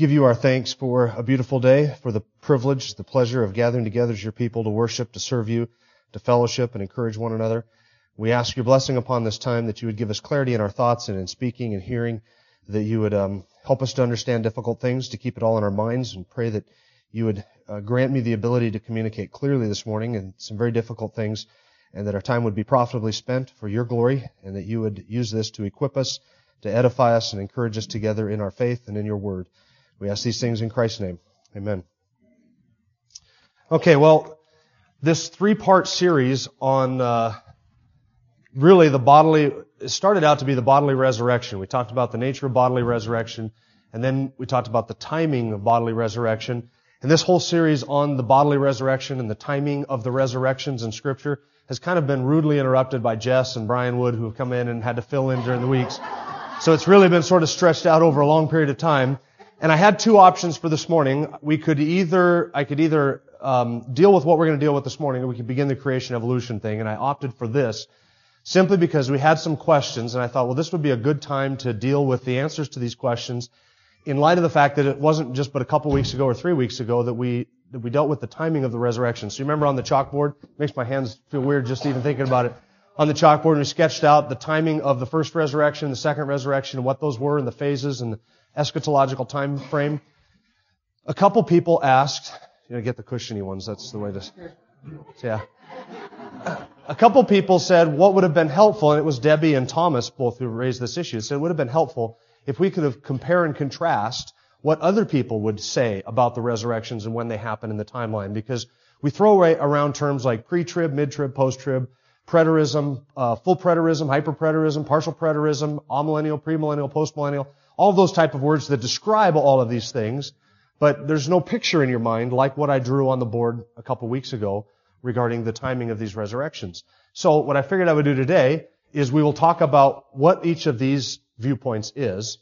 give you our thanks for a beautiful day, for the privilege, the pleasure of gathering together as your people to worship, to serve you, to fellowship and encourage one another. We ask your blessing upon this time that you would give us clarity in our thoughts and in speaking and hearing, that you would um, help us to understand difficult things, to keep it all in our minds, and pray that you would uh, grant me the ability to communicate clearly this morning and some very difficult things, and that our time would be profitably spent for your glory, and that you would use this to equip us, to edify us, and encourage us together in our faith and in your word. We ask these things in Christ's name. Amen. Okay, well, this three-part series on uh, really the bodily it started out to be the bodily resurrection. We talked about the nature of bodily resurrection, and then we talked about the timing of bodily resurrection. And this whole series on the bodily resurrection and the timing of the resurrections in Scripture has kind of been rudely interrupted by Jess and Brian Wood, who have come in and had to fill in during the weeks. So it's really been sort of stretched out over a long period of time. And I had two options for this morning. We could either, I could either um, deal with what we're going to deal with this morning, or we could begin the creation evolution thing. And I opted for this simply because we had some questions, and I thought, well, this would be a good time to deal with the answers to these questions in light of the fact that it wasn't just but a couple weeks ago or three weeks ago that we that we dealt with the timing of the resurrection. So you remember on the chalkboard, makes my hands feel weird just even thinking about it. On the chalkboard, we sketched out the timing of the first resurrection, the second resurrection, and what those were, and the phases and the eschatological time frame. A couple people asked, you know, get the cushiony ones. That's the way to, yeah a couple people said what would have been helpful, and it was Debbie and Thomas both who raised this issue, said it would have been helpful if we could have compare and contrast what other people would say about the resurrections and when they happen in the timeline, because we throw around terms like pre-trib, mid-trib, post-trib, preterism, uh, full preterism, hyper-preterism, partial preterism, amillennial, premillennial, postmillennial, all those type of words that describe all of these things, but there's no picture in your mind like what I drew on the board a couple weeks ago regarding the timing of these resurrections. So what I figured I would do today is we will talk about what each of these viewpoints is,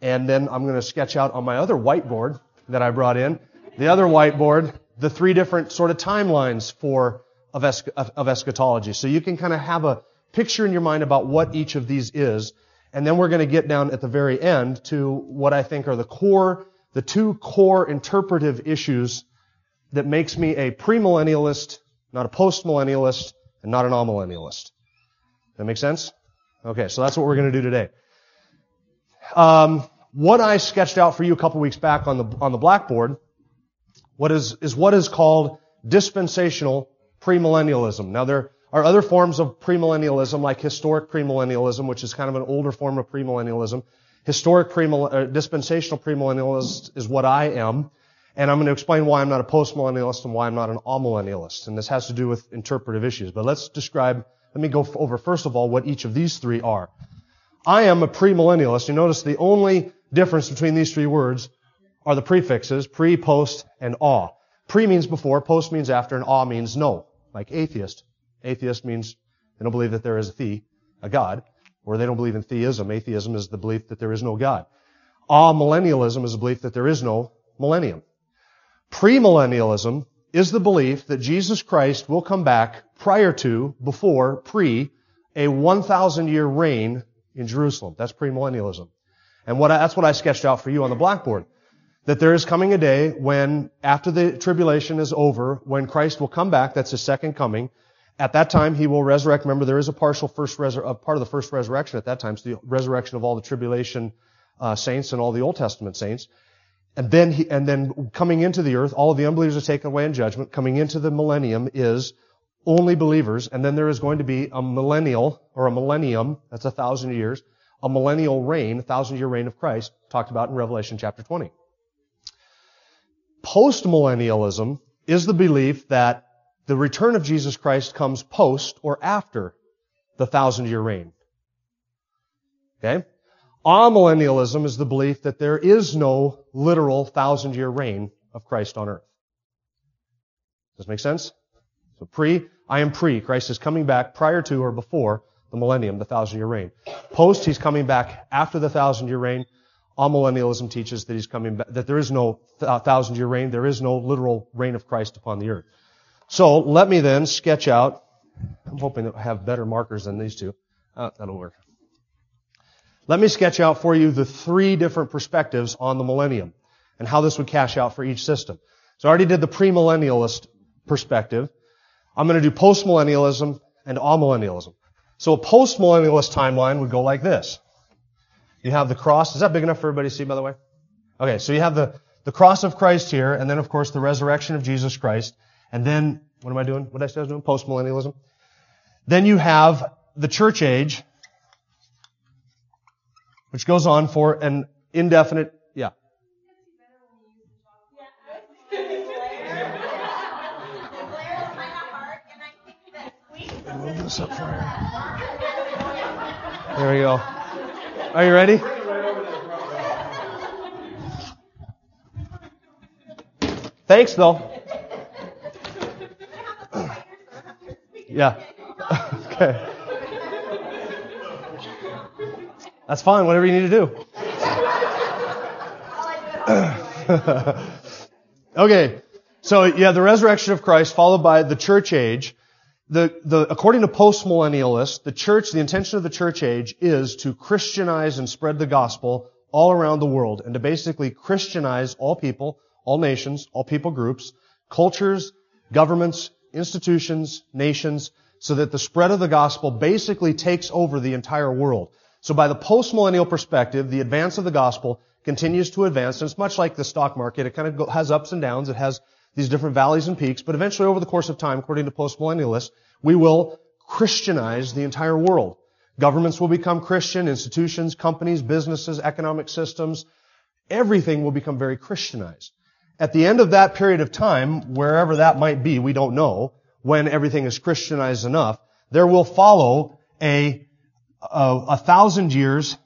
and then I'm going to sketch out on my other whiteboard that I brought in, the other whiteboard, the three different sort of timelines for of eschatology. So you can kind of have a picture in your mind about what each of these is, and then we're going to get down at the very end to what I think are the core, the two core interpretive issues that makes me a premillennialist not a postmillennialist, and not an amillennialist. That make sense? Okay, so that's what we're going to do today. Um, what I sketched out for you a couple weeks back on the on the blackboard, what is is what is called dispensational premillennialism. Now there are other forms of premillennialism, like historic premillennialism, which is kind of an older form of premillennialism. Historic premill, uh, dispensational premillennialist is what I am. And I'm going to explain why I'm not a postmillennialist and why I'm not an amillennialist. And this has to do with interpretive issues. But let's describe, let me go over first of all what each of these three are. I am a premillennialist. You notice the only difference between these three words are the prefixes pre, post, and a. Pre means before, post means after, and a means no. Like atheist. Atheist means they don't believe that there is a the, a God, or they don't believe in theism. Atheism is the belief that there is no God. Amillennialism is the belief that there is no millennium. Premillennialism is the belief that Jesus Christ will come back prior to, before, pre, a 1,000 year reign in Jerusalem. That's premillennialism. And what I, that's what I sketched out for you on the blackboard. That there is coming a day when, after the tribulation is over, when Christ will come back, that's his second coming. At that time, he will resurrect. Remember, there is a partial first resur- part of the first resurrection at that time. It's the resurrection of all the tribulation uh, saints and all the Old Testament saints. And then, he, and then coming into the earth, all of the unbelievers are taken away in judgment. Coming into the millennium is only believers. And then there is going to be a millennial, or a millennium, that's a thousand years, a millennial reign, a thousand year reign of Christ, talked about in Revelation chapter 20. Postmillennialism is the belief that the return of Jesus Christ comes post or after the thousand year reign. Okay? Amillennialism is the belief that there is no literal thousand year reign of Christ on earth. Does this make sense? So pre, I am pre. Christ is coming back prior to or before the millennium, the thousand year reign. Post, he's coming back after the thousand year reign. Amillennialism teaches that he's coming back, that there is no thousand year reign, there is no literal reign of Christ upon the earth. So let me then sketch out, I'm hoping I have better markers than these two. Uh, that'll work. Let me sketch out for you the three different perspectives on the millennium and how this would cash out for each system. So I already did the premillennialist perspective. I'm going to do postmillennialism and amillennialism. So a postmillennialist timeline would go like this. You have the cross. Is that big enough for everybody to see, by the way? Okay, so you have the, the cross of Christ here, and then, of course, the resurrection of Jesus Christ. And then, what am I doing? What I say I was doing? Postmillennialism. Then you have the church age, which goes on for an indefinite, yeah. Move this up for. There we go. Are you ready? Thanks, though. Yeah. okay. That's fine, whatever you need to do. okay. So, yeah, the resurrection of Christ followed by the church age the, the, according to postmillennialists, the church, the intention of the church age is to Christianize and spread the gospel all around the world and to basically Christianize all people, all nations, all people groups, cultures, governments, institutions, nations, so that the spread of the gospel basically takes over the entire world. So by the postmillennial perspective, the advance of the gospel continues to advance, and it's much like the stock market. It kind of has ups and downs. It has these different valleys and peaks, but eventually over the course of time, according to postmillennialists, we will Christianize the entire world. Governments will become Christian, institutions, companies, businesses, economic systems, everything will become very Christianized. At the end of that period of time, wherever that might be, we don't know, when everything is Christianized enough, there will follow a, a, a thousand years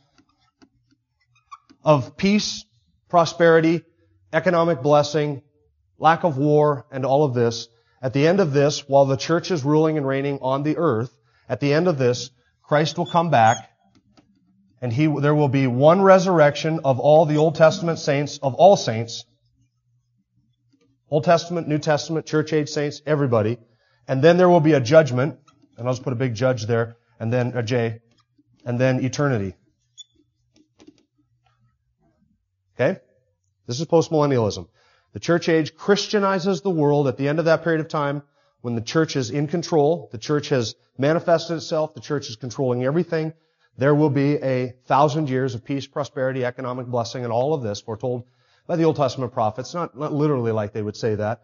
of peace, prosperity, economic blessing, lack of war, and all of this. At the end of this, while the church is ruling and reigning on the earth, at the end of this, Christ will come back and he, there will be one resurrection of all the Old Testament saints, of all saints. Old Testament, New Testament, church age saints, everybody. And then there will be a judgment, and I'll just put a big judge there, and then a J, and then eternity. Okay? This is postmillennialism. The church age Christianizes the world at the end of that period of time when the church is in control, the church has manifested itself, the church is controlling everything. There will be a thousand years of peace, prosperity, economic blessing, and all of this foretold by the Old Testament prophets. Not, not literally like they would say that.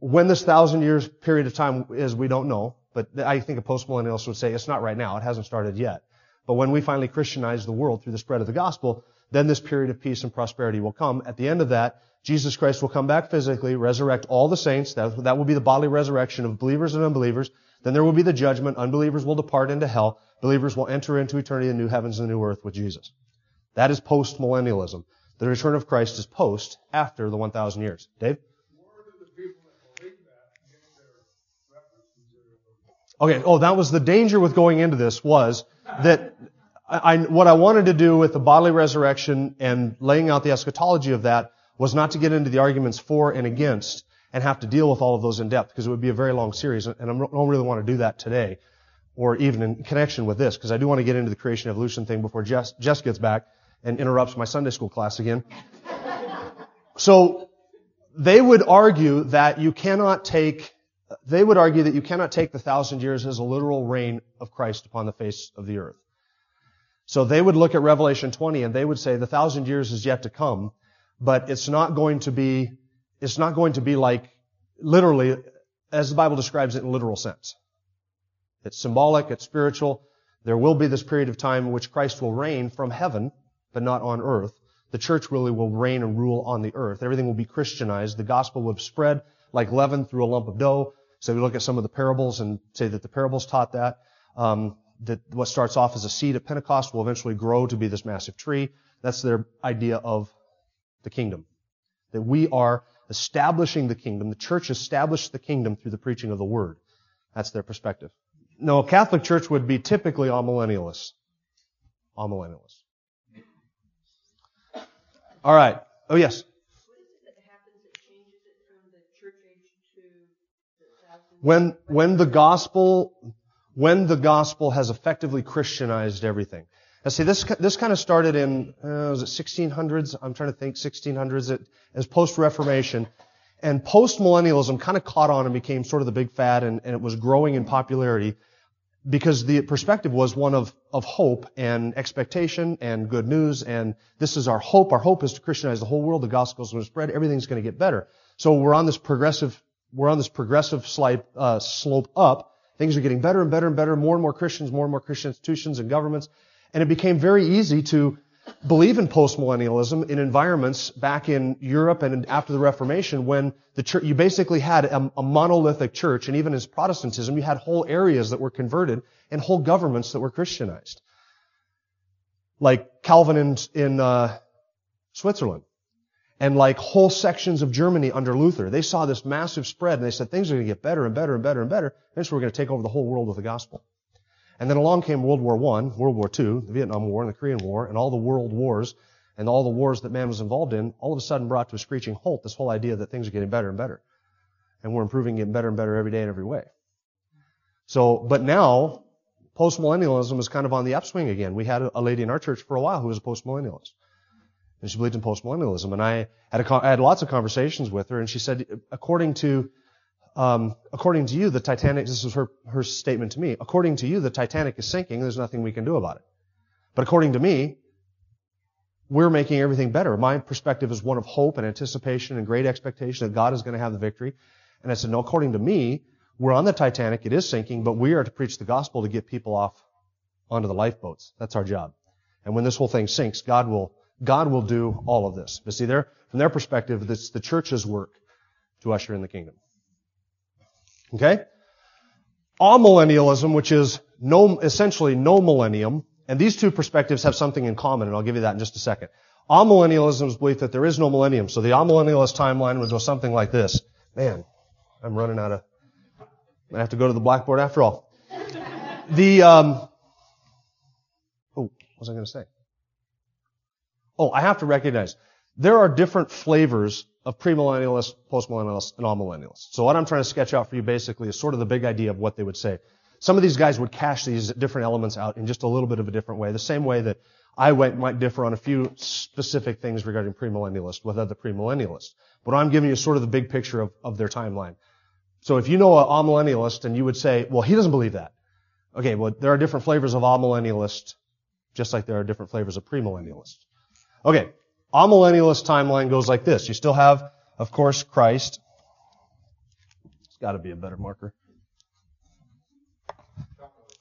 When this thousand years period of time is, we don't know. But I think a postmillennialist would say it's not right now. It hasn't started yet. But when we finally Christianize the world through the spread of the gospel, then this period of peace and prosperity will come. At the end of that, Jesus Christ will come back physically, resurrect all the saints. That, that will be the bodily resurrection of believers and unbelievers. Then there will be the judgment. Unbelievers will depart into hell. Believers will enter into eternity, the new heavens and the new earth with Jesus. That is post-millennialism. The return of Christ is post, after the 1,000 years. Dave? Okay, oh, that was the danger with going into this was that I, what I wanted to do with the bodily resurrection and laying out the eschatology of that was not to get into the arguments for and against and have to deal with all of those in depth because it would be a very long series and I don't really want to do that today or even in connection with this because I do want to get into the creation evolution thing before Jess, Jess gets back and interrupts my Sunday school class again. so they would argue that you cannot take they would argue that you cannot take the thousand years as a literal reign of Christ upon the face of the earth. So they would look at Revelation 20 and they would say the thousand years is yet to come but it's not going to be, it's not going to be like literally, as the Bible describes it in literal sense. It's symbolic, it's spiritual. There will be this period of time in which Christ will reign from heaven, but not on earth. The church really will reign and rule on the earth. Everything will be Christianized. The gospel will spread like leaven through a lump of dough. So we look at some of the parables and say that the parables taught that. Um, that what starts off as a seed at Pentecost will eventually grow to be this massive tree. That's their idea of the kingdom. That we are establishing the kingdom. The church established the kingdom through the preaching of the word. That's their perspective. No, a Catholic church would be typically amillennialists. Amillennialists. All right. Oh, yes. When, when the gospel, when the gospel has effectively Christianized everything. Now see, this, this kind of started in, uh, was it 1600s? I'm trying to think 1600s. It, as post-Reformation. And post-millennialism kind of caught on and became sort of the big fad and, and it was growing in popularity because the perspective was one of, of hope and expectation and good news and this is our hope. Our hope is to Christianize the whole world. The gospel is going to spread. Everything's going to get better. So we're on this progressive, we're on this progressive slide, uh, slope up. Things are getting better and better and better. More and more Christians, more and more Christian institutions and governments. And it became very easy to believe in postmillennialism in environments back in Europe and after the Reformation when the church, you basically had a, a, monolithic church and even as Protestantism, you had whole areas that were converted and whole governments that were Christianized. Like Calvin in, in uh, Switzerland and like whole sections of Germany under Luther. They saw this massive spread and they said things are going to get better and better and better and better. Eventually we're going to take over the whole world with the gospel. And then along came World War I, World War II, the Vietnam War and the Korean War, and all the world wars and all the wars that man was involved in, all of a sudden brought to a screeching halt this whole idea that things are getting better and better. And we're improving, getting better and better every day in every way. So, but now, postmillennialism is kind of on the upswing again. We had a lady in our church for a while who was a postmillennialist. And she believed in postmillennialism. And I had, a, I had lots of conversations with her, and she said, according to um, according to you, the Titanic, this is her, her statement to me, according to you, the Titanic is sinking, there's nothing we can do about it. But according to me, we're making everything better. My perspective is one of hope and anticipation and great expectation that God is going to have the victory. And I said, no, according to me, we're on the Titanic, it is sinking, but we are to preach the gospel to get people off onto the lifeboats. That's our job. And when this whole thing sinks, God will, God will do all of this. But see, there, from their perspective, it's the church's work to usher in the kingdom. Okay? Amillennialism, which is no, essentially no millennium, and these two perspectives have something in common, and I'll give you that in just a second. Amillennialism's belief that there is no millennium. So the amillennialist timeline would go something like this. Man, I'm running out of, I have to go to the blackboard after all. The, um, oh, what was I going to say? Oh, I have to recognize there are different flavors of premillennialists, postmillennialists, and amillennialists. So what I'm trying to sketch out for you basically is sort of the big idea of what they would say. Some of these guys would cash these different elements out in just a little bit of a different way, the same way that I might differ on a few specific things regarding premillennialists with other premillennialists. But I'm giving you sort of the big picture of, of their timeline. So if you know an amillennialist and you would say, well, he doesn't believe that. Okay, well, there are different flavors of amillennialist, just like there are different flavors of premillennialist. Okay, Amillennialist timeline goes like this. You still have, of course, Christ. It's got to be a better marker.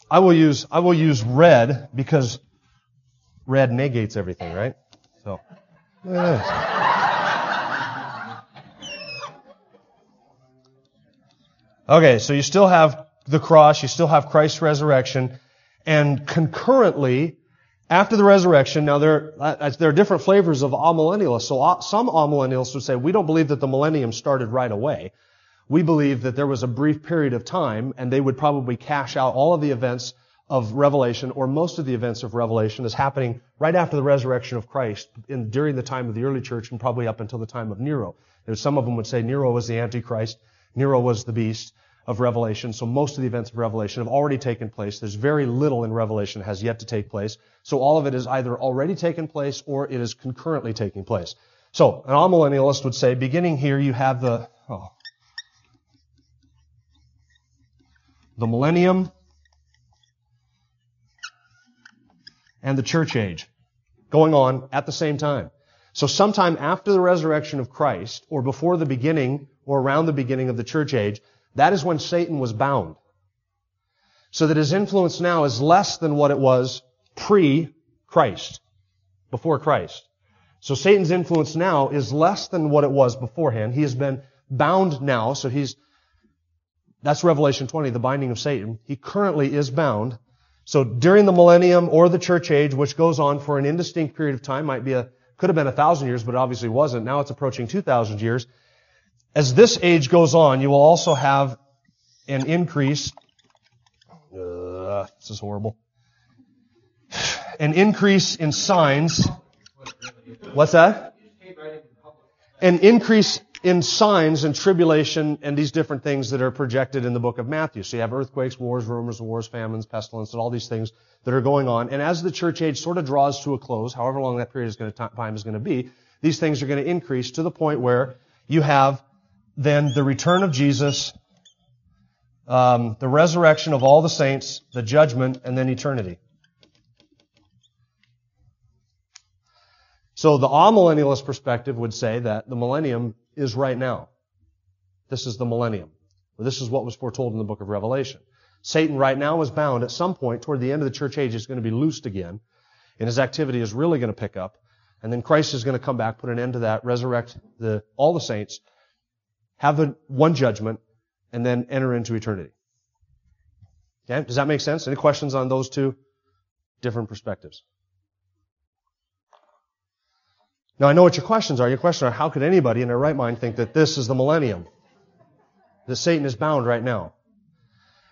I will use I will use red because red negates everything, right? So Okay, so you still have the cross, you still have Christ's resurrection, and concurrently, after the resurrection, now there, uh, there are different flavors of amillennialists. So uh, some amillennialists would say, we don't believe that the millennium started right away. We believe that there was a brief period of time and they would probably cash out all of the events of Revelation or most of the events of Revelation as happening right after the resurrection of Christ in, during the time of the early church and probably up until the time of Nero. There's some of them would say Nero was the Antichrist, Nero was the beast of Revelation. So most of the events of Revelation have already taken place. There's very little in Revelation has yet to take place. So all of it is either already taken place or it is concurrently taking place. So an amillennialist would say, beginning here, you have the, oh, the millennium and the church age going on at the same time. So sometime after the resurrection of Christ, or before the beginning, or around the beginning of the church age, that is when Satan was bound. So that his influence now is less than what it was pre-Christ, before Christ. So Satan's influence now is less than what it was beforehand. He has been bound now, so he's, that's Revelation 20, the binding of Satan. He currently is bound. So during the millennium or the church age, which goes on for an indistinct period of time, might be a, could have been a thousand years, but obviously wasn't. Now it's approaching 2,000 years. As this age goes on, you will also have an increase. Uh, this is horrible. An increase in signs. What's that? An increase in signs and tribulation and these different things that are projected in the book of Matthew. So you have earthquakes, wars, rumors of wars, famines, pestilence, and all these things that are going on. And as the church age sort of draws to a close, however long that period to time is going to be, these things are going to increase to the point where you have then the return of Jesus, um, the resurrection of all the saints, the judgment, and then eternity. So the amillennialist perspective would say that the millennium is right now. This is the millennium. This is what was foretold in the book of Revelation. Satan right now is bound at some point toward the end of the church age he's going to be loosed again, and his activity is really going to pick up. And then Christ is going to come back, put an end to that, resurrect the, all the saints, have one judgment, and then enter into eternity. Okay? Does that make sense? Any questions on those two different perspectives? Now I know what your questions are. Your questions are, how could anybody in their right mind think that this is the millennium? That Satan is bound right now.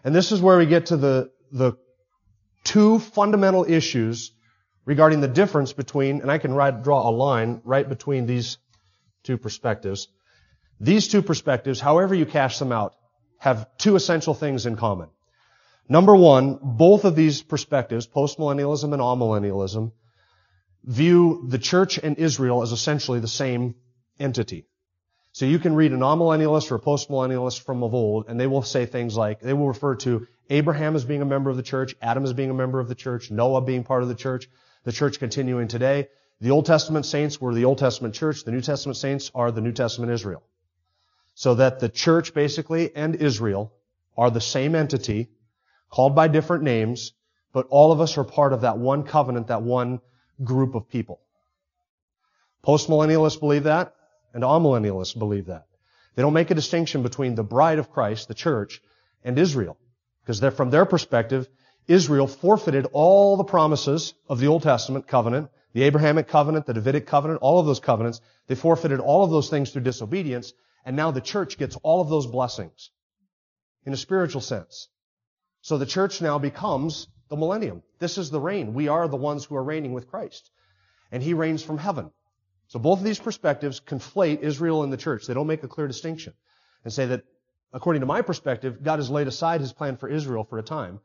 And this is where we get to the, the two fundamental issues regarding the difference between, and I can write, draw a line right between these two perspectives. These two perspectives, however you cash them out, have two essential things in common. Number one, both of these perspectives, postmillennialism and amillennialism, view the church and Israel as essentially the same entity. So you can read an amillennialist or a postmillennialist from of old, and they will say things like, they will refer to Abraham as being a member of the church, Adam as being a member of the church, Noah being part of the church, the church continuing today. The Old Testament saints were the Old Testament church, the New Testament saints are the New Testament Israel. So that the church basically and Israel are the same entity, called by different names, but all of us are part of that one covenant, that one group of people. Postmillennialists believe that, and amillennialists believe that. They don't make a distinction between the bride of Christ, the church, and Israel. Because from their perspective, Israel forfeited all the promises of the Old Testament covenant, the Abrahamic covenant, the Davidic covenant, all of those covenants. They forfeited all of those things through disobedience, and now the church gets all of those blessings in a spiritual sense. So the church now becomes the millennium. This is the reign. We are the ones who are reigning with Christ. And He reigns from heaven. So both of these perspectives conflate Israel and the church. They don't make a clear distinction and say that, according to my perspective, God has laid aside His plan for Israel for a time.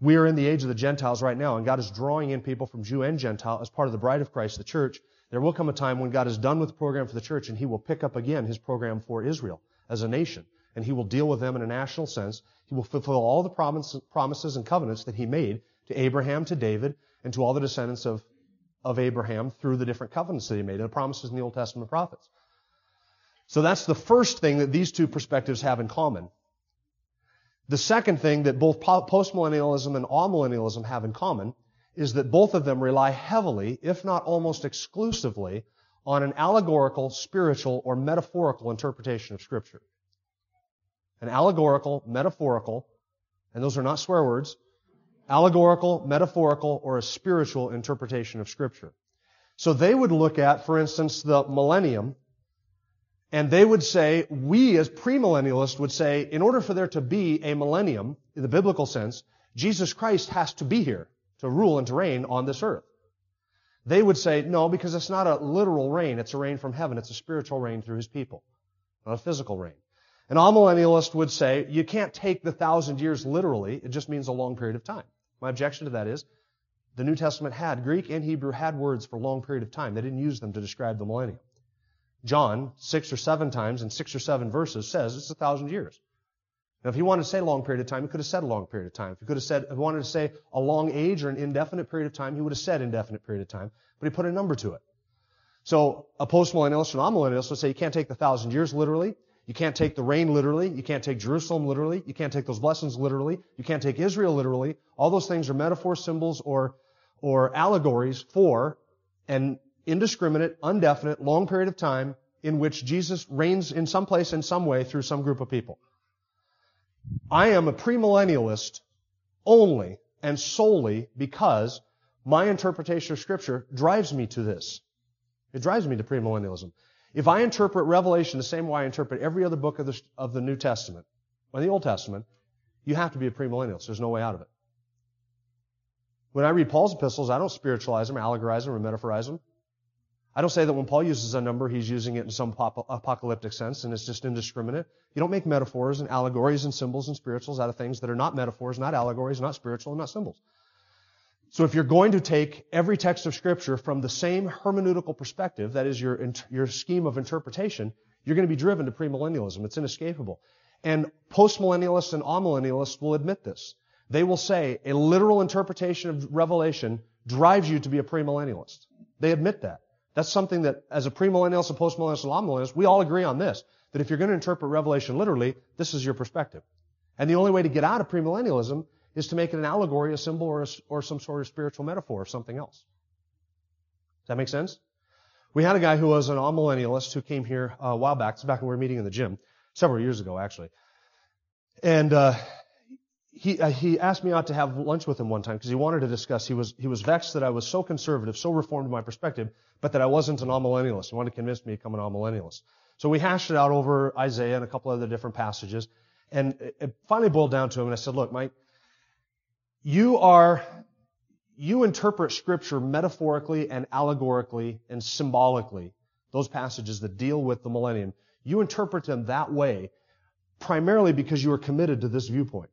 We are in the age of the Gentiles right now, and God is drawing in people from Jew and Gentile as part of the bride of Christ, the church. There will come a time when God is done with the program for the church, and He will pick up again His program for Israel as a nation and he will deal with them in a national sense. He will fulfill all the promises and covenants that he made to Abraham, to David, and to all the descendants of, of Abraham through the different covenants that he made, the promises in the Old Testament prophets. So that's the first thing that these two perspectives have in common. The second thing that both postmillennialism and amillennialism have in common is that both of them rely heavily, if not almost exclusively, on an allegorical, spiritual, or metaphorical interpretation of Scripture an allegorical, metaphorical, and those are not swear words, allegorical, metaphorical, or a spiritual interpretation of Scripture. So they would look at, for instance, the millennium, and they would say, we as premillennialists would say, in order for there to be a millennium, in the biblical sense, Jesus Christ has to be here to rule and to reign on this earth. They would say, no, because it's not a literal reign, it's a reign from heaven, it's a spiritual reign through his people, not a physical reign. An amillennialist would say, you can't take the thousand years literally, it just means a long period of time. My objection to that is, the New Testament had, Greek and Hebrew had words for a long period of time. They didn't use them to describe the millennium. John, six or seven times in six or seven verses, says it's a thousand years. Now, if he wanted to say a long period of time, he could have said a long period of time. If he could have said, if he wanted to say a long age or an indefinite period of time, he would have said indefinite period of time, but he put a number to it. So a postmillennialist and amillennialist would say you can't take the thousand years literally. You can't take the reign literally. You can't take Jerusalem literally. You can't take those blessings literally. You can't take Israel literally. All those things are metaphor symbols or, or allegories for an indiscriminate, undefinite, long period of time in which Jesus reigns in some place in some way through some group of people. I am a premillennialist only and solely because my interpretation of Scripture drives me to this. It drives me to premillennialism. If I interpret Revelation the same way I interpret every other book of the, of the New Testament, or the Old Testament, you have to be a premillennialist. There's no way out of it. When I read Paul's epistles, I don't spiritualize them, allegorize them, or metaphorize them. I don't say that when Paul uses a number, he's using it in some apocalyptic sense and it's just indiscriminate. You don't make metaphors and allegories and symbols and spirituals out of things that are not metaphors, not allegories, not spiritual, and not symbols. So if you're going to take every text of scripture from the same hermeneutical perspective, that is your, your scheme of interpretation, you're going to be driven to premillennialism. It's inescapable. And postmillennialists and amillennialists will admit this. They will say a literal interpretation of Revelation drives you to be a premillennialist. They admit that. That's something that, as a premillennialist, a postmillennialist, and amillennialist, we all agree on this. That if you're going to interpret Revelation literally, this is your perspective. And the only way to get out of premillennialism is to make it an allegory, a symbol, or, a, or some sort of spiritual metaphor of something else. Does that make sense? We had a guy who was an amillennialist who came here a while back. It's back when we were meeting in the gym, several years ago actually. And uh, he uh, he asked me out to have lunch with him one time because he wanted to discuss. He was he was vexed that I was so conservative, so reformed in my perspective, but that I wasn't an amillennialist. He wanted to convince me to become an amillennialist. So we hashed it out over Isaiah and a couple of other different passages, and it, it finally boiled down to him. And I said, "Look, Mike, you are, you interpret scripture metaphorically and allegorically and symbolically, those passages that deal with the millennium. You interpret them that way primarily because you are committed to this viewpoint.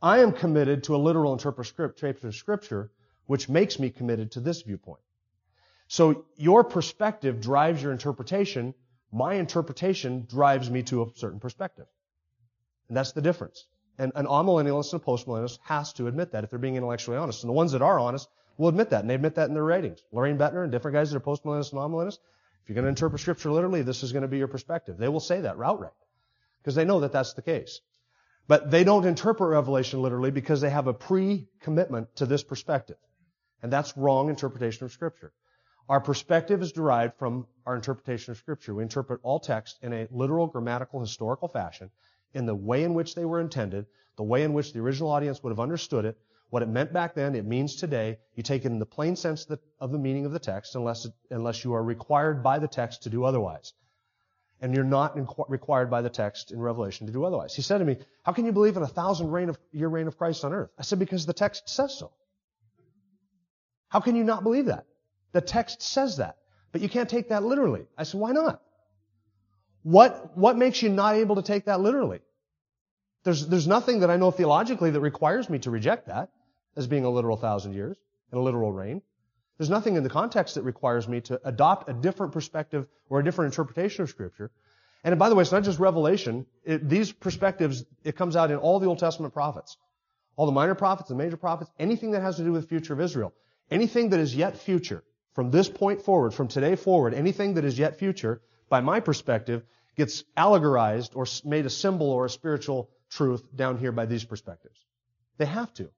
I am committed to a literal interpretation of scripture, which makes me committed to this viewpoint. So your perspective drives your interpretation. My interpretation drives me to a certain perspective. And that's the difference. And an amillennialist and a postmillennialist has to admit that if they're being intellectually honest. And the ones that are honest will admit that, and they admit that in their ratings. Loraine Boettner and different guys that are postmillennialists and amillennialists, if you're going to interpret Scripture literally, this is going to be your perspective. They will say that outright because they know that that's the case. But they don't interpret Revelation literally because they have a pre-commitment to this perspective. And that's wrong interpretation of Scripture. Our perspective is derived from our interpretation of Scripture. We interpret all text in a literal, grammatical, historical fashion in the way in which they were intended, the way in which the original audience would have understood it, what it meant back then, it means today. You take it in the plain sense of the meaning of the text, unless, unless you are required by the text to do otherwise. And you're not required by the text in Revelation to do otherwise. He said to me, how can you believe in a thousand reign of, year reign of Christ on earth? I said, because the text says so. How can you not believe that? The text says that. But you can't take that literally. I said, why not? What, what makes you not able to take that literally? There's, there's nothing that I know theologically that requires me to reject that as being a literal thousand years and a literal reign. There's nothing in the context that requires me to adopt a different perspective or a different interpretation of Scripture. And by the way, it's not just Revelation. It, these perspectives, it comes out in all the Old Testament prophets. All the minor prophets, the major prophets, anything that has to do with the future of Israel. Anything that is yet future, from this point forward, from today forward, anything that is yet future by my perspective, gets allegorized or made a symbol or a spiritual truth down here by these perspectives. They have to.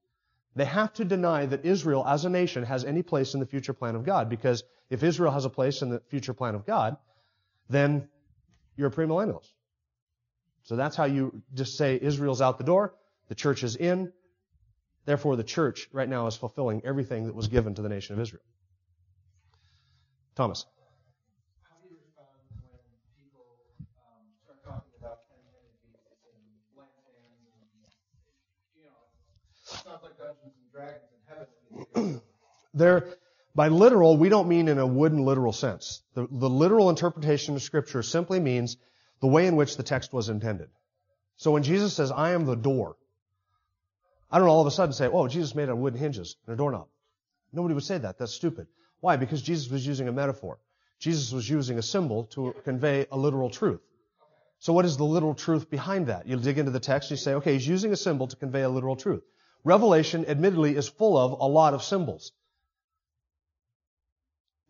They have to deny that Israel as a nation has any place in the future plan of God, because if Israel has a place in the future plan of God, then you're a premillennialist. So that's how you just say Israel's out the door, the church is in, therefore the church right now is fulfilling everything that was given to the nation of Israel. Thomas. There, by literal, we don't mean in a wooden literal sense. The, the literal interpretation of Scripture simply means the way in which the text was intended. So when Jesus says, I am the door, I don't all of a sudden say, oh, Jesus made it on wooden hinges and a doorknob. Nobody would say that. That's stupid. Why? Because Jesus was using a metaphor. Jesus was using a symbol to convey a literal truth. So what is the literal truth behind that? You dig into the text, and you say, okay, he's using a symbol to convey a literal truth. Revelation, admittedly, is full of a lot of symbols.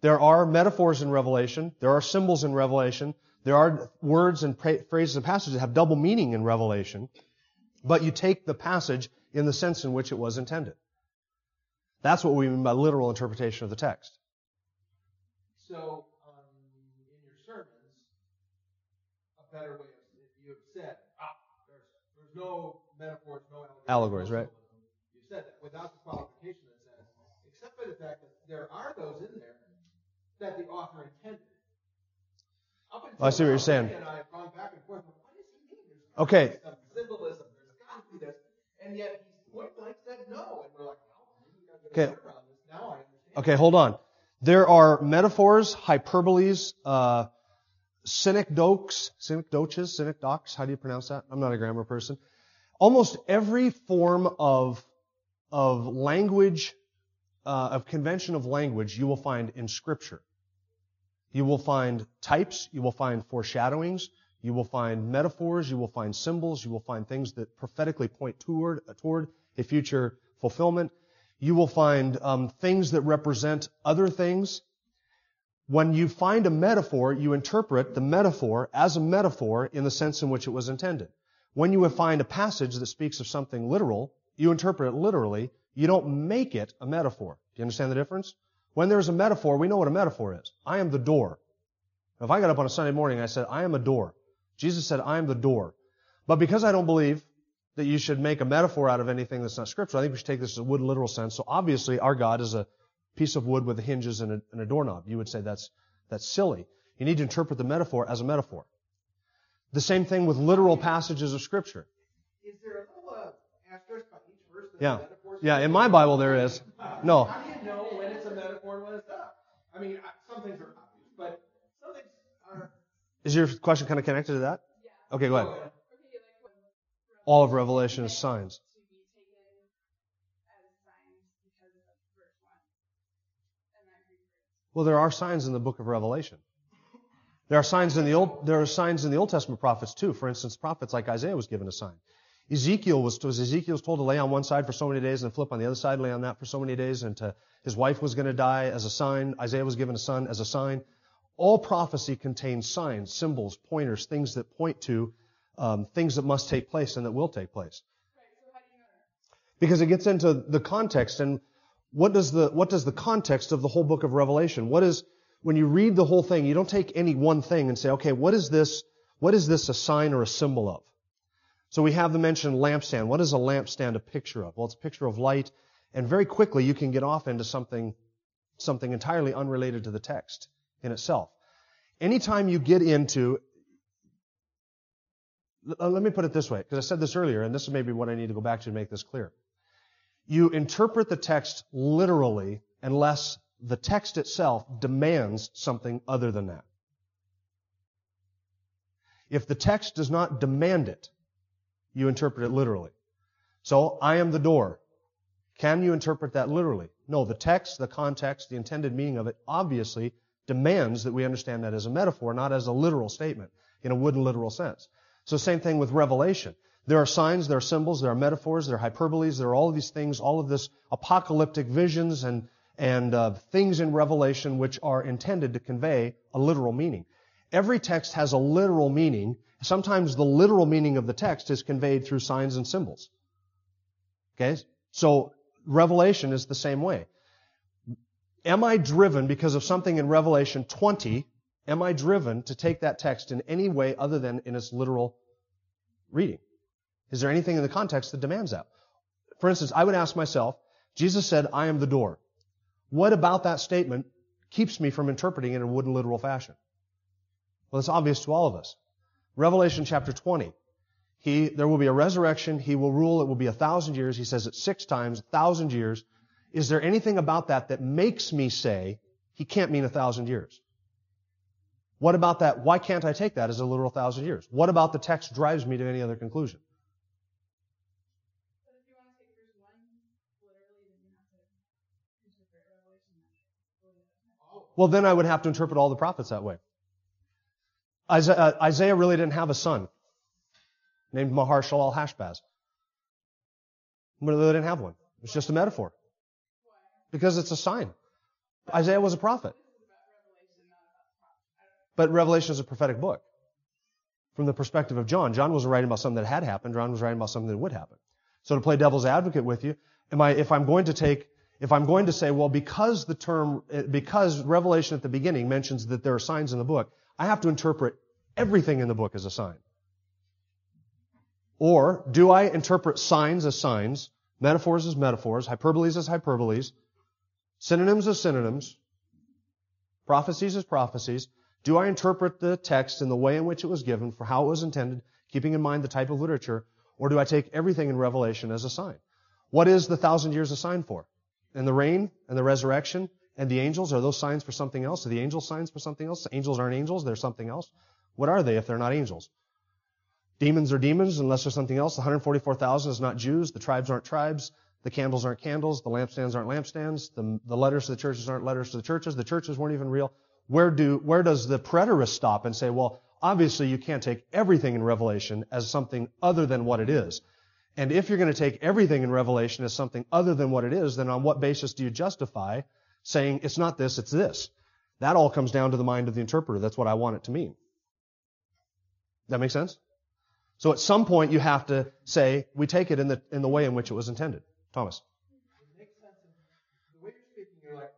There are metaphors in Revelation. There are symbols in Revelation. There are words and phrases and passages that have double meaning in Revelation. But you take the passage in the sense in which it was intended. That's what we mean by literal interpretation of the text. So, um, in your sermons, a better way of you have said, ah, there's, there's no metaphors, no allegories. Allegories, right? Said that without the qualification that says, except for the fact that there are those in there that the author intended. I see what you're saying. And I have gone back and forth. What does he mean? There's Okay. symbolism. There's got to be this, and yet point blank said no, and we're like, well, maybe we got to get Okay. a better around this. Now I. Okay, hold on. There are metaphors, hyperboles, uh, synecdoches, synecdoches, synecdoches, how do you pronounce that? I'm not a grammar person. Almost every form of, of language, uh, of convention of language you will find in scripture. You will find types, you will find foreshadowings, you will find metaphors, you will find symbols, you will find things that prophetically point toward, toward a future fulfillment. You will find um, things that represent other things. When you find a metaphor, you interpret the metaphor as a metaphor in the sense in which it was intended. When you find a passage that speaks of something literal, you interpret it literally. You don't make it a metaphor. Do you understand the difference? When there's a metaphor, we know what a metaphor is. I am the door. If I got up on a Sunday morning and I said, I am a door, Jesus said, I am the door. But because I don't believe that you should make a metaphor out of anything that's not scriptural, I think we should take this as a wood literal sense. So obviously our God is a piece of wood with hinges and a, and a doorknob. You would say that's, that's silly. You need to interpret the metaphor as a metaphor. The same thing with literal passages of scripture. Is there a uh, asterisk Yeah. Yeah, in my Bible there is. No. How do you know when it's a metaphor and when it's not? I mean, some things are obvious, but some things are. Is your question kind of connected to that? Yeah. Okay, go ahead. All of Revelation is signs. to be taken as signs because of verse 1. And I agree with Well, there are signs in the book of Revelation. There are signs in the old, there are signs in the Old Testament prophets too. For instance, prophets like Isaiah was given a sign. Ezekiel was, was told to lay on one side for so many days and flip on the other side, lay on that for so many days, and to, his wife was going to die as a sign. Isaiah was given a son as a sign. All prophecy contains signs, symbols, pointers, things that point to um, things that must take place and that will take place. Because it gets into the context and what does the what does the context of the whole book of Revelation? What is when you read the whole thing, you don't take any one thing and say, okay, what is this? What is this a sign or a symbol of? So we have the mentioned lampstand. What is a lampstand a picture of? Well, it's a picture of light, and very quickly you can get off into something something entirely unrelated to the text in itself. Anytime you get into let me put it this way, because I said this earlier, and this is maybe what I need to go back to to make this clear. You interpret the text literally unless the text itself demands something other than that. If the text does not demand it, you interpret it literally. So, I am the door. Can you interpret that literally? No, the text, the context, the intended meaning of it obviously demands that we understand that as a metaphor, not as a literal statement in a wooden literal sense. So same thing with Revelation. There are signs, there are symbols, there are metaphors, there are hyperboles, there are all of these things, all of this apocalyptic visions and, and uh, things in Revelation which are intended to convey a literal meaning. Every text has a literal meaning. Sometimes the literal meaning of the text is conveyed through signs and symbols. Okay? So Revelation is the same way. Am I driven because of something in Revelation 20? Am I driven to take that text in any way other than in its literal reading? Is there anything in the context that demands that? For instance, I would ask myself, Jesus said, I am the door. What about that statement keeps me from interpreting it in a wooden literal fashion? Well, it's obvious to all of us. Revelation chapter 20. He, there will be a resurrection. He will rule. It will be a thousand years. He says it six times, a thousand years. Is there anything about that that makes me say he can't mean a thousand years? What about that? Why can't I take that as a literal thousand years? What about the text drives me to any other conclusion? But if you want to take verse 1 literally, then you have to interpret Revelation that way. Well, then I would have to interpret all the prophets that way. Isaiah, uh, Isaiah really didn't have a son named Maher-shalal-hash-baz. But they didn't have one. It's just a metaphor. Because it's a sign. Isaiah was a prophet. But Revelation is a prophetic book. From the perspective of John, John wasn't writing about something that had happened. John was writing about something that would happen. So to play devil's advocate with you, am I, if I'm going to take, if I'm going to say, well, because the term, because Revelation at the beginning mentions that there are signs in the book, I have to interpret everything in the book is a sign. Or do I interpret signs as signs, Metaphors as metaphors. Hyperboles as hyperboles. Synonyms as synonyms. Prophecies as prophecies. Do I interpret the text in the way in which it was given for how it was intended, keeping in mind the type of literature, or do I take everything in Revelation as a sign? What is the thousand years a sign for? And the reign and the resurrection and the angels, are those signs for something else? Are the angels signs for something else? Angels aren't angels, they're something else. What are they if they're not angels? Demons are demons unless there's something else. The 144,000 is not Jews. The tribes aren't tribes. The candles aren't candles. The lampstands aren't lampstands. The, the letters to the churches aren't letters to the churches. The churches weren't even real. Where do, where does the preterist stop and say, well, obviously you can't take everything in Revelation as something other than what it is. And if you're going to take everything in Revelation as something other than what it is, then on what basis do you justify saying it's not this, it's this? That all comes down to the mind of the interpreter. That's what I want it to mean. That make sense? So at some point you have to say, we take it in the, in the way in which it was intended. Thomas. It makes sense. The way you're speaking, you're like,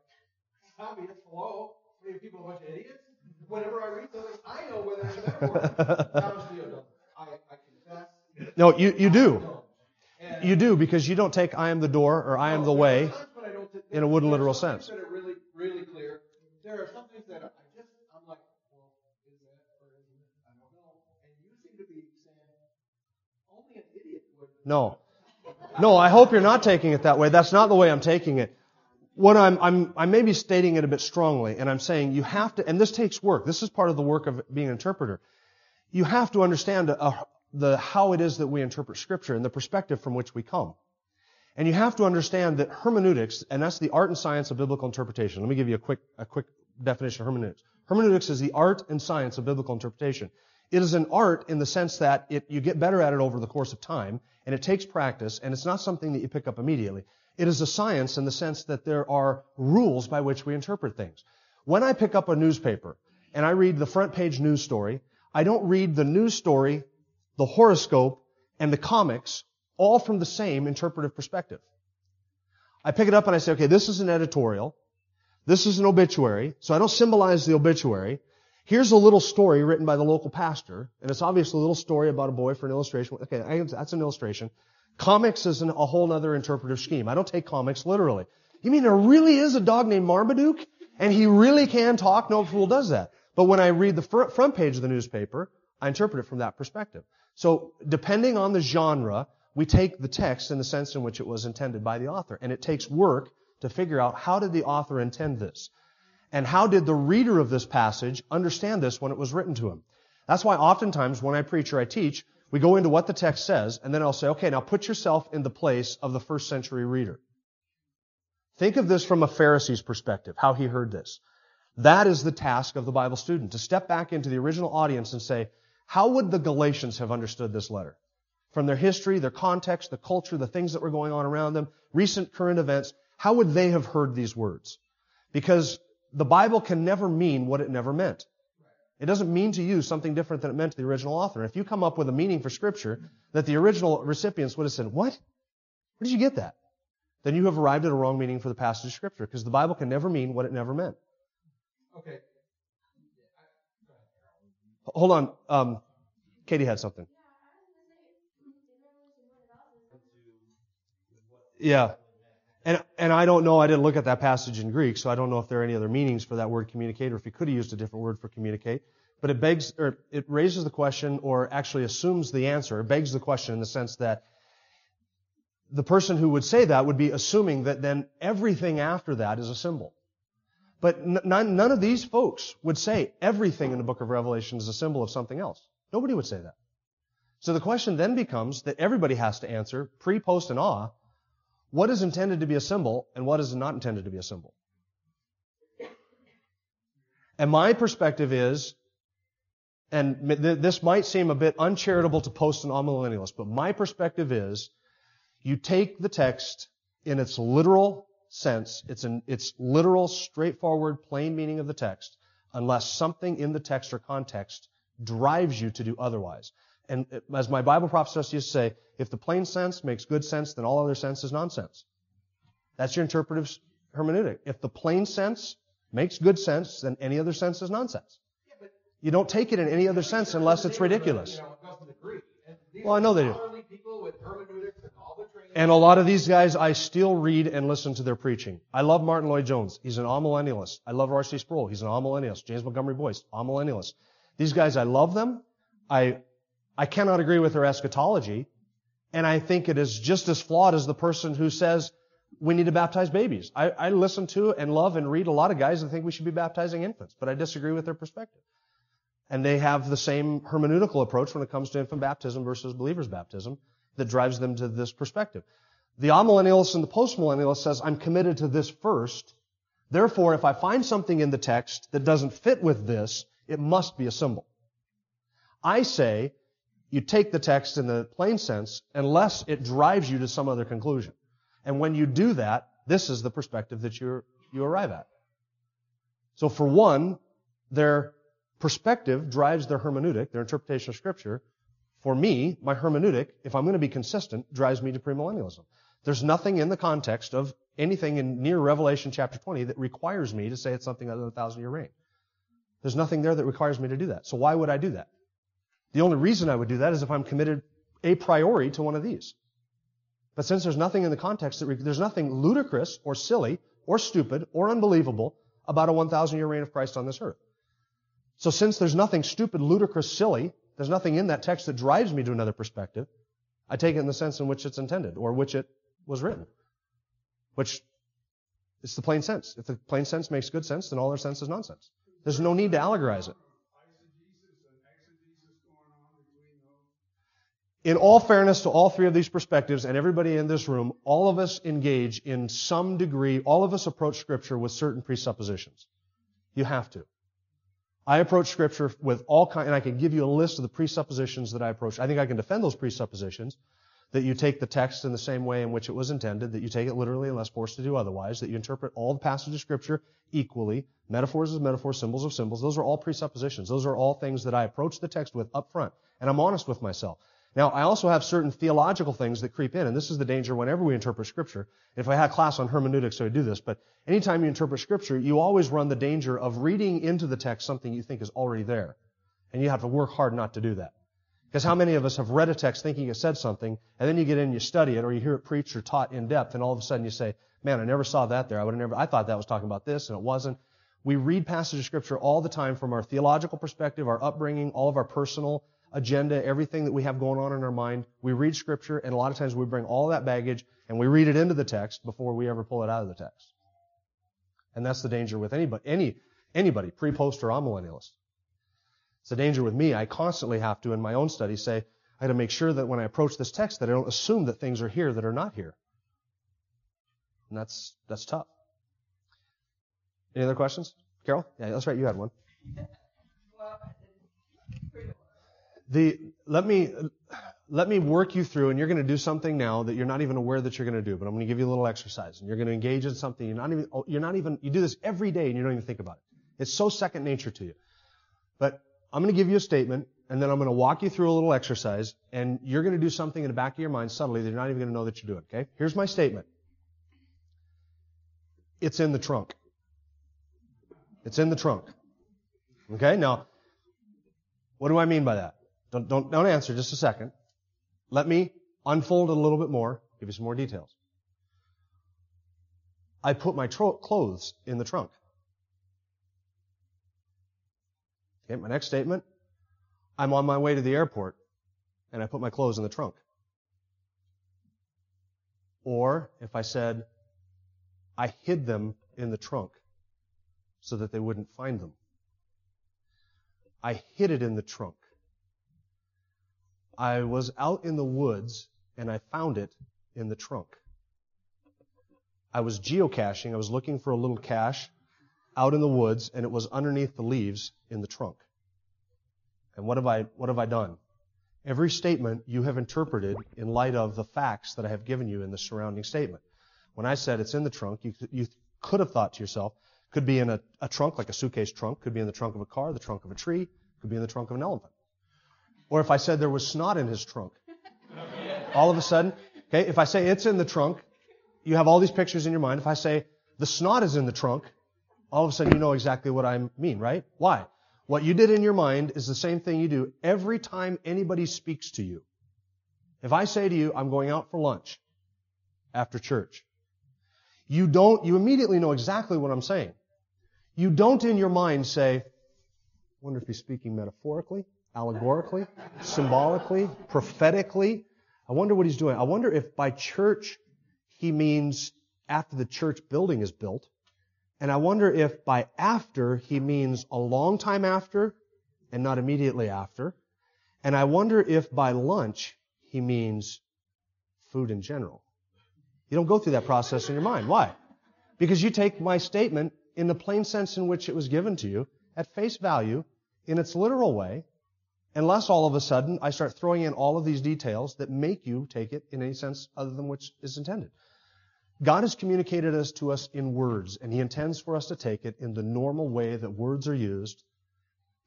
hello, what are you people a bunch of idiots? Whenever I read something, I know whether it's a metaphor. Thomas Leo. I, I confess. No, you, you do. You do because you don't take I am the door or I am the way. times when I don't t- in a wooden literal sense. Really, really clear. There are some things that I just, I'm like, well, is that or isn't it? I don't know. And you seem to be saying, only an idiot would. No. No, I hope you're not taking it that way. That's not the way I'm taking it. What I'm, I'm, I may be stating it a bit strongly, and I'm saying you have to, and this takes work. This is part of the work of being an interpreter. You have to understand uh, the, how it is that we interpret scripture and the perspective from which we come. And you have to understand that hermeneutics, and that's the art and science of biblical interpretation. Let me give you a quick, a quick definition of hermeneutics. Hermeneutics is the art and science of biblical interpretation. It is an art in the sense that it, you get better at it over the course of time, and it takes practice, and it's not something that you pick up immediately. It is a science in the sense that there are rules by which we interpret things. When I pick up a newspaper and I read the front page news story, I don't read the news story, the horoscope, and the comics all from the same interpretive perspective. I pick it up and I say, okay, this is an editorial. This is an obituary. So I don't symbolize the obituary. Here's a little story written by the local pastor, and it's obviously a little story about a boy for an illustration. Okay, that's an illustration. Comics is an, a whole other interpretive scheme. I don't take comics literally. You mean there really is a dog named Marmaduke? And he really can talk? No fool does that. But when I read the fr- front page of the newspaper, I interpret it from that perspective. So depending on the genre, we take the text in the sense in which it was intended by the author. And it takes work to figure out how did the author intend this? And how did the reader of this passage understand this when it was written to him? That's why oftentimes when I preach or I teach, we go into what the text says, and then I'll say, okay, now put yourself in the place of the first century reader. Think of this from a Pharisee's perspective, how he heard this. That is the task of the Bible student, to step back into the original audience and say, how would the Galatians have understood this letter? From their history, their context, the culture, the things that were going on around them, recent current events, how would they have heard these words? Because the Bible can never mean what it never meant. It doesn't mean to you something different than it meant to the original author. If you come up with a meaning for Scripture that the original recipients would have said, what? Where did you get that? Then you have arrived at a wrong meaning for the passage of Scripture, because the Bible can never mean what it never meant. Okay. Hold on. Um, Katie had something. Yeah. And, and I don't know, I didn't look at that passage in Greek, so I don't know if there are any other meanings for that word communicate or if he could have used a different word for communicate. But it begs, or it raises the question or actually assumes the answer. It begs the question in the sense that the person who would say that would be assuming that then everything after that is a symbol. But n- none, of these folks would say everything in the book of Revelation is a symbol of something else. Nobody would say that. So the question then becomes that everybody has to answer, pre, post, and awe, what is intended to be a symbol and what is not intended to be a symbol. And my perspective is, and th- this might seem a bit uncharitable to post but my perspective is, you take the text in its literal sense, it's in its literal, straightforward, plain meaning of the text, unless something in the text or context drives you to do otherwise. And as my Bible professors used to say, if the plain sense makes good sense, then all other sense is nonsense. That's your interpretive hermeneutic. If the plain sense makes good sense, then any other sense is nonsense. You don't take it in any other sense unless it's ridiculous. You know, it doesn't agree. And these Well, I know they do. scholarly people with hermeneutics and all the training And a lot of these guys, I still read and listen to their preaching. I love Martyn Lloyd-Jones. He's an amillennialist. I love R.C. Sproul. He's an amillennialist. James Montgomery Boice, amillennialist. These guys, I love them. I, I cannot agree with their eschatology. And I think it is just as flawed as the person who says we need to baptize babies. I, I listen to and love and read a lot of guys that think we should be baptizing infants, but I disagree with their perspective. And they have the same hermeneutical approach when it comes to infant baptism versus believer's baptism that drives them to this perspective. The amillennialist and the postmillennialist says, I'm committed to this first. Therefore, if I find something in the text that doesn't fit with this, it must be a symbol. I say, you take the text in the plain sense unless it drives you to some other conclusion. And when you do that, this is the perspective that you you arrive at. So for one, their perspective drives their hermeneutic, their interpretation of scripture. For me, my hermeneutic, if I'm going to be consistent, drives me to premillennialism. There's nothing in the context of anything in near Revelation chapter 20 that requires me to say it's something other than a thousand year reign. There's nothing there that requires me to do that. So why would I do that? The only reason I would do that is if I'm committed a priori to one of these. But since there's nothing in the context that re- there's nothing ludicrous or silly or stupid or unbelievable about a 1,000 year reign of Christ on this earth. So since there's nothing stupid, ludicrous, silly, there's nothing in that text that drives me to another perspective, I take it in the sense in which it's intended or which it was written. Which is the plain sense. If the plain sense makes good sense, then all other sense is nonsense. There's no need to allegorize it. In all fairness to all three of these perspectives and everybody in this room, all of us engage in some degree, all of us approach scripture with certain presuppositions. You have to. I approach scripture with all kind, and I can give you a list of the presuppositions that I approach. I think I can defend those presuppositions that you take the text in the same way in which it was intended, that you take it literally unless forced to do otherwise, that you interpret all the passages of Scripture equally, metaphors as metaphors, symbols of symbols. Those are all presuppositions. Those are all things that I approach the text with up front. And I'm honest with myself. Now, I also have certain theological things that creep in, and this is the danger whenever we interpret Scripture. If I had a class on hermeneutics, I would do this, but anytime you interpret Scripture, you always run the danger of reading into the text something you think is already there. And you have to work hard not to do that. Because how many of us have read a text thinking it said something, and then you get in and you study it, or you hear it preached or taught in depth, and all of a sudden you say, man, I never saw that there. I would have never, I thought that was talking about this, and it wasn't. We read passages of scripture all the time from our theological perspective, our upbringing, all of our personal agenda, everything that we have going on in our mind. We read scripture, and a lot of times we bring all that baggage, and we read it into the text before we ever pull it out of the text. And that's the danger with anybody, any, anybody, pre-post or amillennialist. It's a danger with me. I constantly have to, in my own study, say, I got to make sure that when I approach this text, that I don't assume that things are here that are not here. And that's, that's tough. Any other questions? Carol? Yeah, that's right. You had one. The, let me, let me work you through, and you're going to do something now that you're not even aware that you're going to do, but I'm going to give you a little exercise, and you're going to engage in something you're not even, oh, you're not even, you do this every day and you don't even think about it. It's so second nature to you. But I'm going to give you a statement, and then I'm going to walk you through a little exercise, and you're going to do something in the back of your mind subtly that you're not even going to know that you're doing, okay? Here's my statement. It's in the trunk. It's in the trunk. Okay? Now, what do I mean by that? Don't, don't, don't answer just a second. Let me unfold it a little bit more, give you some more details. I put my tro- clothes in the trunk. Okay, my next statement. I'm on my way to the airport and I put my clothes in the trunk. Or if I said, I hid them in the trunk so that they wouldn't find them. I hid it in the trunk. I was out in the woods and I found it in the trunk. I was geocaching. I was looking for a little cache out in the woods and it was underneath the leaves in the trunk. And what have I, what have I done? Every statement you have interpreted in light of the facts that I have given you in the surrounding statement. When I said it's in the trunk, you, you could have thought to yourself, could be in a, a trunk, like a suitcase trunk, could be in the trunk of a car, the trunk of a tree, could be in the trunk of an elephant. Or if I said there was snot in his trunk, all of a sudden, okay, if I say it's in the trunk, you have all these pictures in your mind. If I say the snot is in the trunk, all of a sudden you know exactly what I mean, right? Why? What you did in your mind is the same thing you do every time anybody speaks to you. If I say to you, I'm going out for lunch, after church. You don't, you immediately know exactly what I'm saying. You don't in your mind say, wonder if he's speaking metaphorically, allegorically, symbolically, prophetically. I wonder what he's doing. I wonder if by church he means after the church building is built. And I wonder if by after he means a long time after and not immediately after. And I wonder if by lunch he means food in general. You don't go through that process in your mind. Why? Because you take my statement in the plain sense in which it was given to you at face value in its literal way, unless all of a sudden I start throwing in all of these details that make you take it in any sense other than which is intended. God has communicated us to us in words, and He intends for us to take it in the normal way that words are used.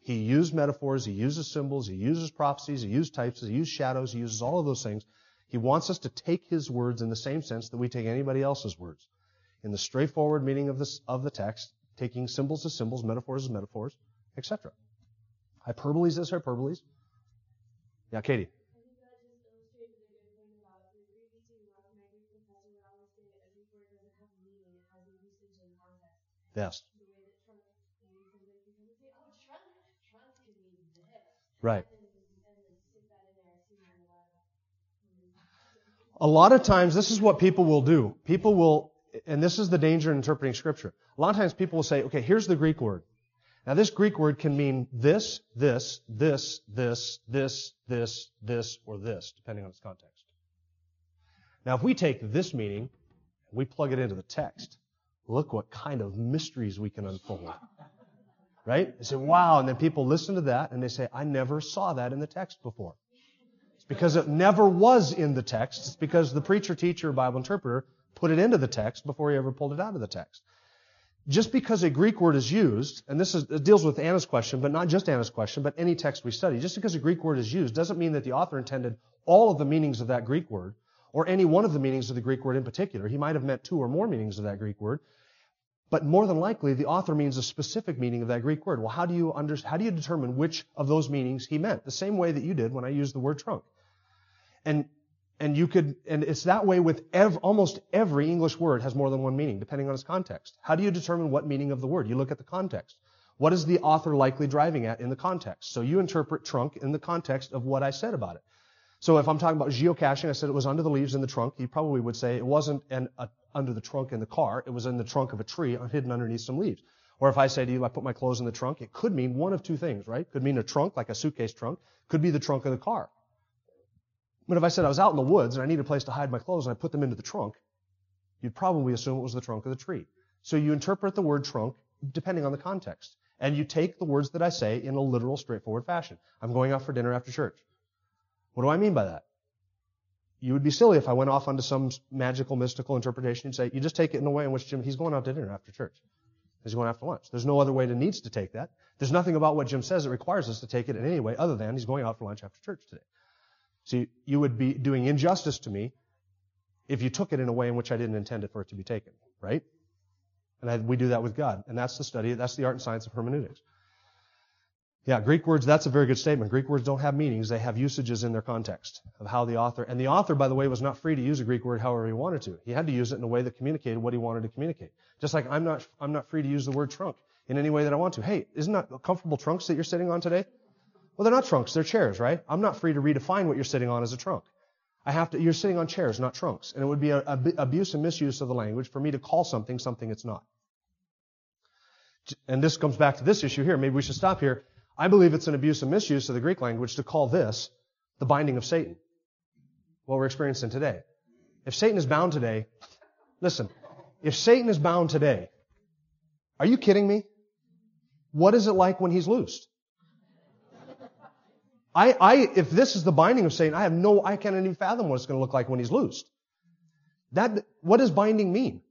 He used metaphors, He uses symbols, He uses prophecies, He uses types, He uses shadows, He uses all of those things. He wants us to take His words in the same sense that we take anybody else's words. In the straightforward meaning of, this, of the text, taking symbols as symbols, metaphors as metaphors, etc. Hyperboles this, hyperbole. Yeah, Katie. Yes. Right. A lot of times, this is what people will do. People will, and this is the danger in interpreting scripture. A lot of times people will say, okay, here's the Greek word. Now this Greek word can mean this, this, this, this, this, this, this, or this, depending on its context. Now if we take this meaning, and we plug it into the text, look what kind of mysteries we can unfold. Right? They say, wow, and then people listen to that and they say, I never saw that in the text before. It's because it never was in the text. It's because the preacher, teacher, Bible interpreter put it into the text before he ever pulled it out of the text just because a Greek word is used, and this is, deals with Anna's question, but not just Anna's question, but any text we study, just because a Greek word is used doesn't mean that the author intended all of the meanings of that Greek word, or any one of the meanings of the Greek word in particular. He might have meant two or more meanings of that Greek word, but more than likely, the author means a specific meaning of that Greek word. Well, how do you under, how do you determine which of those meanings he meant? The same way that you did when I used the word trunk. And and you could, and it's that way with ev- almost every English word has more than one meaning, depending on its context. How do you determine what meaning of the word? You look at the context. What is the author likely driving at in the context? So you interpret trunk in the context of what I said about it. So if I'm talking about geocaching, I said it was under the leaves in the trunk. He probably would say it wasn't an, under the trunk in the car. It was in the trunk of a tree hidden underneath some leaves. Or if I say to you, I put my clothes in the trunk, it could mean one of two things, right? Could mean a trunk, like a suitcase trunk. Could be the trunk of the car. But if I said I was out in the woods and I needed a place to hide my clothes and I put them into the trunk, you'd probably assume it was the trunk of the tree. So you interpret the word trunk depending on the context. And you take the words that I say in a literal, straightforward fashion. I'm going out for dinner after church. What do I mean by that? You would be silly if I went off onto some magical, mystical interpretation. You'd say, you just take it in a way in which Jim, he's going out to dinner after church. He's going after lunch. There's no other way to needs to take that. There's nothing about what Jim says that requires us to take it in any way other than he's going out for lunch after church today. See, you would be doing injustice to me if you took it in a way in which I didn't intend it for it to be taken, right? And I, we do that with God. And that's the study, that's the art and science of hermeneutics. Yeah, Greek words, that's a very good statement. Greek words don't have meanings, they have usages in their context of how the author, and the author, by the way, was not free to use a Greek word however he wanted to. He had to use it in a way that communicated what he wanted to communicate. Just like I'm not, I'm not free to use the word trunk in any way that I want to. Hey, isn't that comfortable trunks that you're sitting on today? Well, they're not trunks, they're chairs, right? I'm not free to redefine what you're sitting on as a trunk. I have to, you're sitting on chairs, not trunks. And it would be a, a, abuse and misuse of the language for me to call something something it's not. And this comes back to this issue here. Maybe we should stop here. I believe it's an abuse and misuse of the Greek language to call this the binding of Satan. What we're experiencing today. If Satan is bound today, listen, if Satan is bound today, are you kidding me? What is it like when he's loosed? I, I, if this is the binding of Satan, I have no, I can't even fathom what it's going to look like when he's loosed. That, what does binding mean?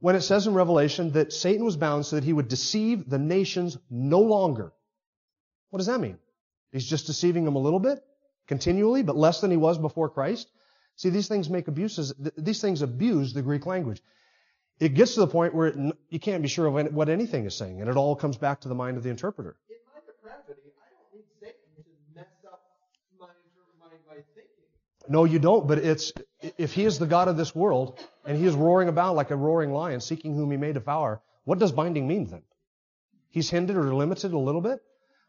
When it says in Revelation that Satan was bound so that he would deceive the nations no longer. What does that mean? He's just deceiving them a little bit, continually, but less than he was before Christ. See, these things make abuses, these things abuse the Greek language. It gets to the point where it, you can't be sure of what anything is saying, and it all comes back to the mind of the interpreter. No, you don't, but it's, if he is the God of this world and he is roaring about like a roaring lion, seeking whom he may devour, what does binding mean then? He's hindered or limited a little bit?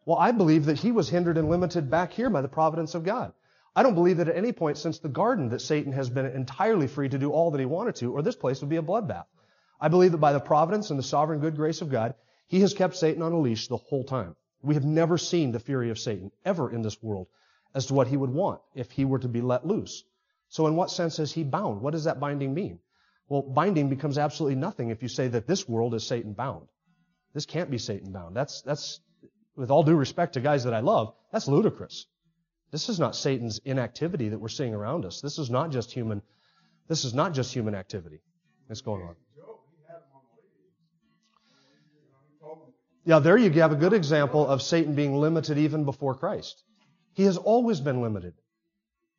Well, I believe that he was hindered and limited back here by the providence of God. I don't believe that at any point since the garden that Satan has been entirely free to do all that he wanted to, or this place would be a bloodbath. I believe that by the providence and the sovereign good grace of God, he has kept Satan on a leash the whole time. We have never seen the fury of Satan ever in this world as to what he would want if he were to be let loose. So in what sense is he bound? What does that binding mean? Well, binding becomes absolutely nothing if you say that this world is Satan bound. This can't be Satan bound. That's, that's, with all due respect to guys that I love, that's ludicrous. This is not Satan's inactivity that we're seeing around us. This is not just human, this is not just human activity that's going on. Yeah, there you have a good example of Satan being limited even before Christ. He has always been limited.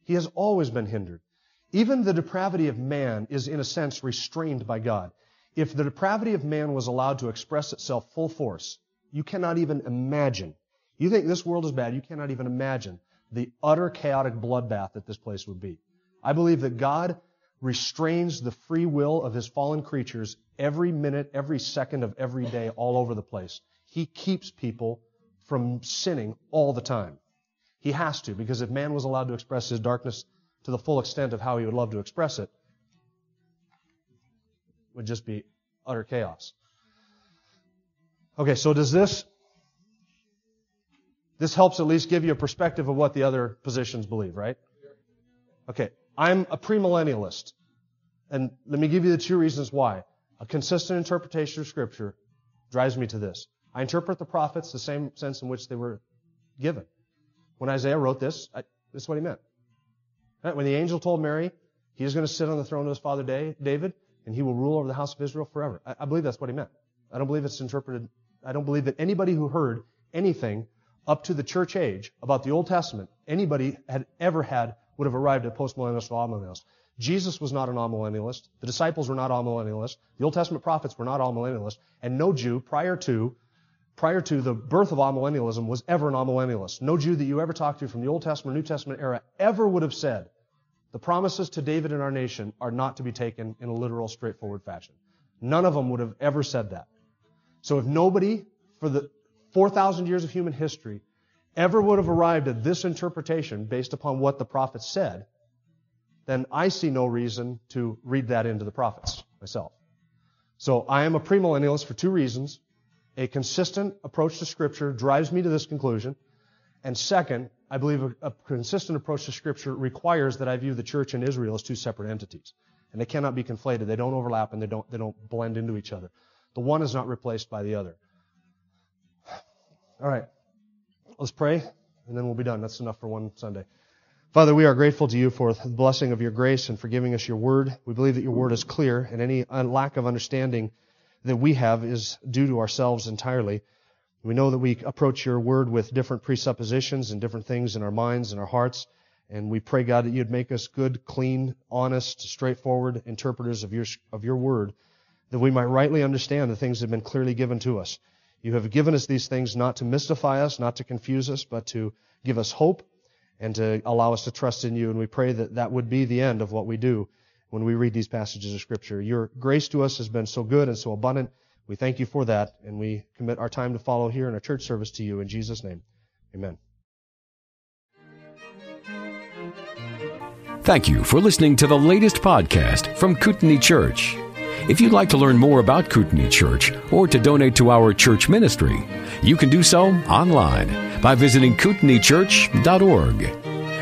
He has always been hindered. Even the depravity of man is, in a sense, restrained by God. If the depravity of man was allowed to express itself full force, you cannot even imagine. You think this world is bad, you cannot even imagine the utter chaotic bloodbath that this place would be. I believe that God restrains the free will of his fallen creatures every minute, every second of every day, all over the place. He keeps people from sinning all the time. He has to, because if man was allowed to express his darkness to the full extent of how he would love to express it, it would just be utter chaos. Okay, so does this this helps at least give you a perspective of what the other positions believe, right? Okay, I'm a premillennialist. And let me give you the two reasons why. A consistent interpretation of Scripture drives me to this. I interpret the prophets the same sense in which they were given. When Isaiah wrote this, I, this is what he meant. When the angel told Mary he is going to sit on the throne of his father David and he will rule over the house of Israel forever. I, I believe that's what he meant. I don't believe it's interpreted. I don't believe that anybody who heard anything up to the church age about the Old Testament, anybody had ever had would have arrived at postmillennialist or amillennialist. Jesus was not an amillennialist. The disciples were not amillennialists. The Old Testament prophets were not amillennialists. And no Jew prior to prior to the birth of amillennialism was ever an amillennialist. No Jew that you ever talked to from the Old Testament or New Testament era ever would have said, the promises to David and our nation are not to be taken in a literal, straightforward fashion. None of them would have ever said that. So if nobody for the 4,000 years of human history ever would have arrived at this interpretation based upon what the prophets said, then I see no reason to read that into the prophets myself. So I am a premillennialist for two reasons. A consistent approach to Scripture drives me to this conclusion. And second, I believe a, a, consistent approach to Scripture requires that I view the church and Israel as two separate entities. And they cannot be conflated. They don't overlap and they don't, they don't blend into each other. The one is not replaced by the other. All right. Let's pray, and then we'll be done. That's enough for one Sunday. Father, we are grateful to you for the blessing of your grace and for giving us your word. We believe that your word is clear, and any uh, lack of understanding that we have is due to ourselves entirely. We know that we approach your word with different presuppositions and different things in our minds and our hearts. And we pray, God, that you'd make us good, clean, honest, straightforward interpreters of your, of your word, that we might rightly understand the things that have been clearly given to us. You have given us these things not to mystify us, not to confuse us, but to give us hope and to allow us to trust in you. And we pray that that would be the end of what we do when we read these passages of Scripture. Your grace to us has been so good and so abundant. We thank you for that, and we commit our time to follow here in our church service to you. In Jesus' name, amen. Thank you for listening to the latest podcast from Kootenai Church. If you'd like to learn more about Kootenai Church or to donate to our church ministry, you can do so online by visiting kootenaichurch.org.